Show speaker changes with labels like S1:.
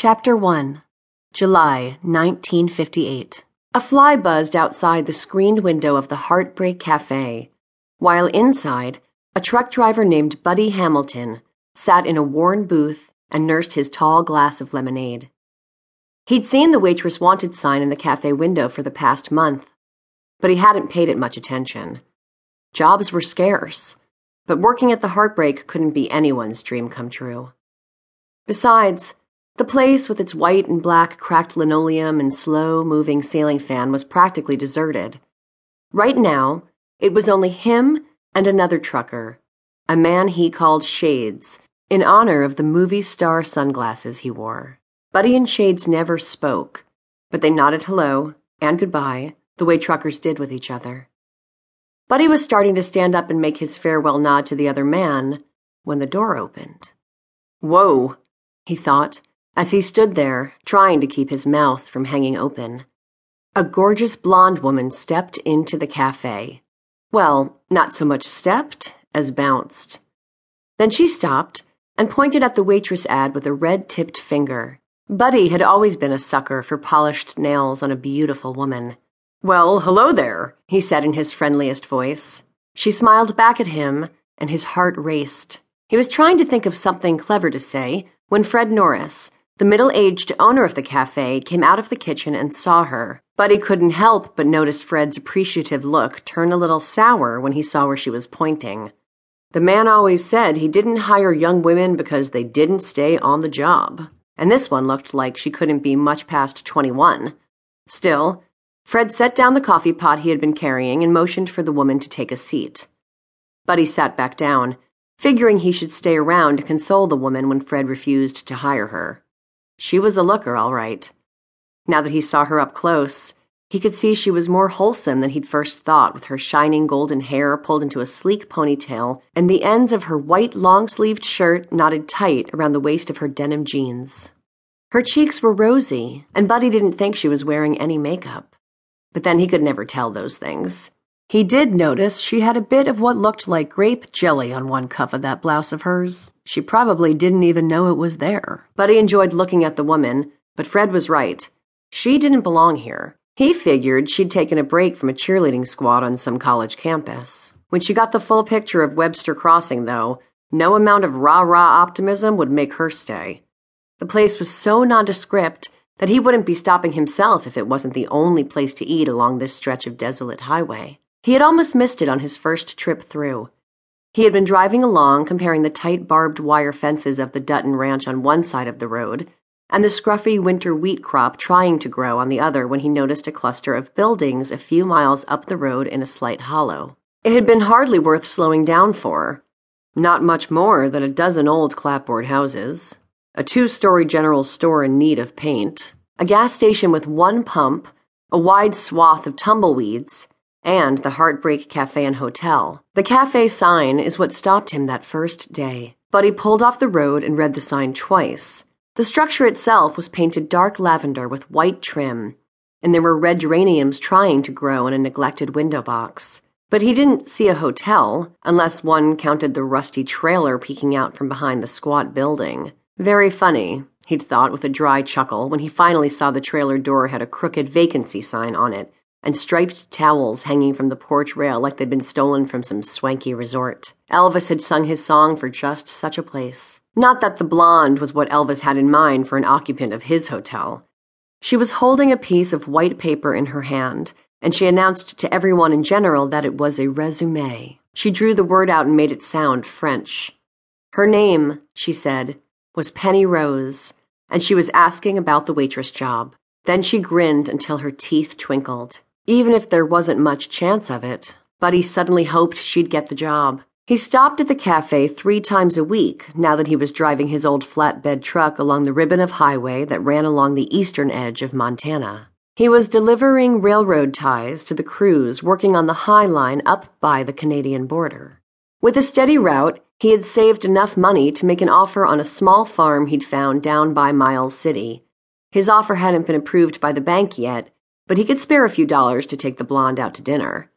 S1: Chapter 1 July 1958 A fly buzzed outside the screened window of the Heartbreak Cafe, while inside, a truck driver named Buddy Hamilton sat in a worn booth and nursed his tall glass of lemonade. He'd seen the waitress wanted sign in the cafe window for the past month, but he hadn't paid it much attention. Jobs were scarce, but working at the Heartbreak couldn't be anyone's dream come true. Besides, the place with its white and black cracked linoleum and slow moving ceiling fan was practically deserted. Right now, it was only him and another trucker, a man he called Shades, in honor of the movie star sunglasses he wore. Buddy and Shades never spoke, but they nodded hello and goodbye the way truckers did with each other. Buddy was starting to stand up and make his farewell nod to the other man when the door opened. Whoa, he thought as he stood there, trying to keep his mouth from hanging open. A gorgeous blonde woman stepped into the cafe. Well, not so much stepped as bounced. Then she stopped and pointed at the waitress ad with a red tipped finger. Buddy had always been a sucker for polished nails on a beautiful woman. Well, hello there, he said in his friendliest voice. She smiled back at him, and his heart raced. He was trying to think of something clever to say when Fred Norris, the middle aged owner of the cafe came out of the kitchen and saw her, he couldn't help but notice Fred's appreciative look turn a little sour when he saw where she was pointing. The man always said he didn't hire young women because they didn't stay on the job, and this one looked like she couldn't be much past 21. Still, Fred set down the coffee pot he had been carrying and motioned for the woman to take a seat. Buddy sat back down, figuring he should stay around to console the woman when Fred refused to hire her. She was a looker, all right. Now that he saw her up close, he could see she was more wholesome than he'd first thought, with her shining golden hair pulled into a sleek ponytail and the ends of her white long sleeved shirt knotted tight around the waist of her denim jeans. Her cheeks were rosy, and Buddy didn't think she was wearing any makeup. But then he could never tell those things. He did notice she had a bit of what looked like grape jelly on one cuff of that blouse of hers. She probably didn't even know it was there. Buddy enjoyed looking at the woman, but Fred was right. She didn't belong here. He figured she'd taken a break from a cheerleading squad on some college campus. When she got the full picture of Webster Crossing, though, no amount of rah rah optimism would make her stay. The place was so nondescript that he wouldn't be stopping himself if it wasn't the only place to eat along this stretch of desolate highway. He had almost missed it on his first trip through. He had been driving along, comparing the tight barbed wire fences of the Dutton Ranch on one side of the road and the scruffy winter wheat crop trying to grow on the other when he noticed a cluster of buildings a few miles up the road in a slight hollow. It had been hardly worth slowing down for. Not much more than a dozen old clapboard houses, a two story general store in need of paint, a gas station with one pump, a wide swath of tumbleweeds, and the Heartbreak Cafe and Hotel. The cafe sign is what stopped him that first day. But he pulled off the road and read the sign twice. The structure itself was painted dark lavender with white trim, and there were red geraniums trying to grow in a neglected window box. But he didn't see a hotel, unless one counted the rusty trailer peeking out from behind the squat building. Very funny, he'd thought with a dry chuckle when he finally saw the trailer door had a crooked vacancy sign on it and striped towels hanging from the porch rail like they'd been stolen from some swanky resort. Elvis had sung his song for just such a place. Not that the blonde was what Elvis had in mind for an occupant of his hotel. She was holding a piece of white paper in her hand, and she announced to everyone in general that it was a resume. She drew the word out and made it sound French. Her name, she said, was Penny Rose, and she was asking about the waitress job. Then she grinned until her teeth twinkled. Even if there wasn't much chance of it, Buddy suddenly hoped she'd get the job. He stopped at the cafe three times a week now that he was driving his old flatbed truck along the ribbon of highway that ran along the eastern edge of Montana. He was delivering railroad ties to the crews working on the High Line up by the Canadian border. With a steady route, he had saved enough money to make an offer on a small farm he'd found down by Miles City. His offer hadn't been approved by the bank yet, but he could spare a few dollars to take the blonde out to dinner.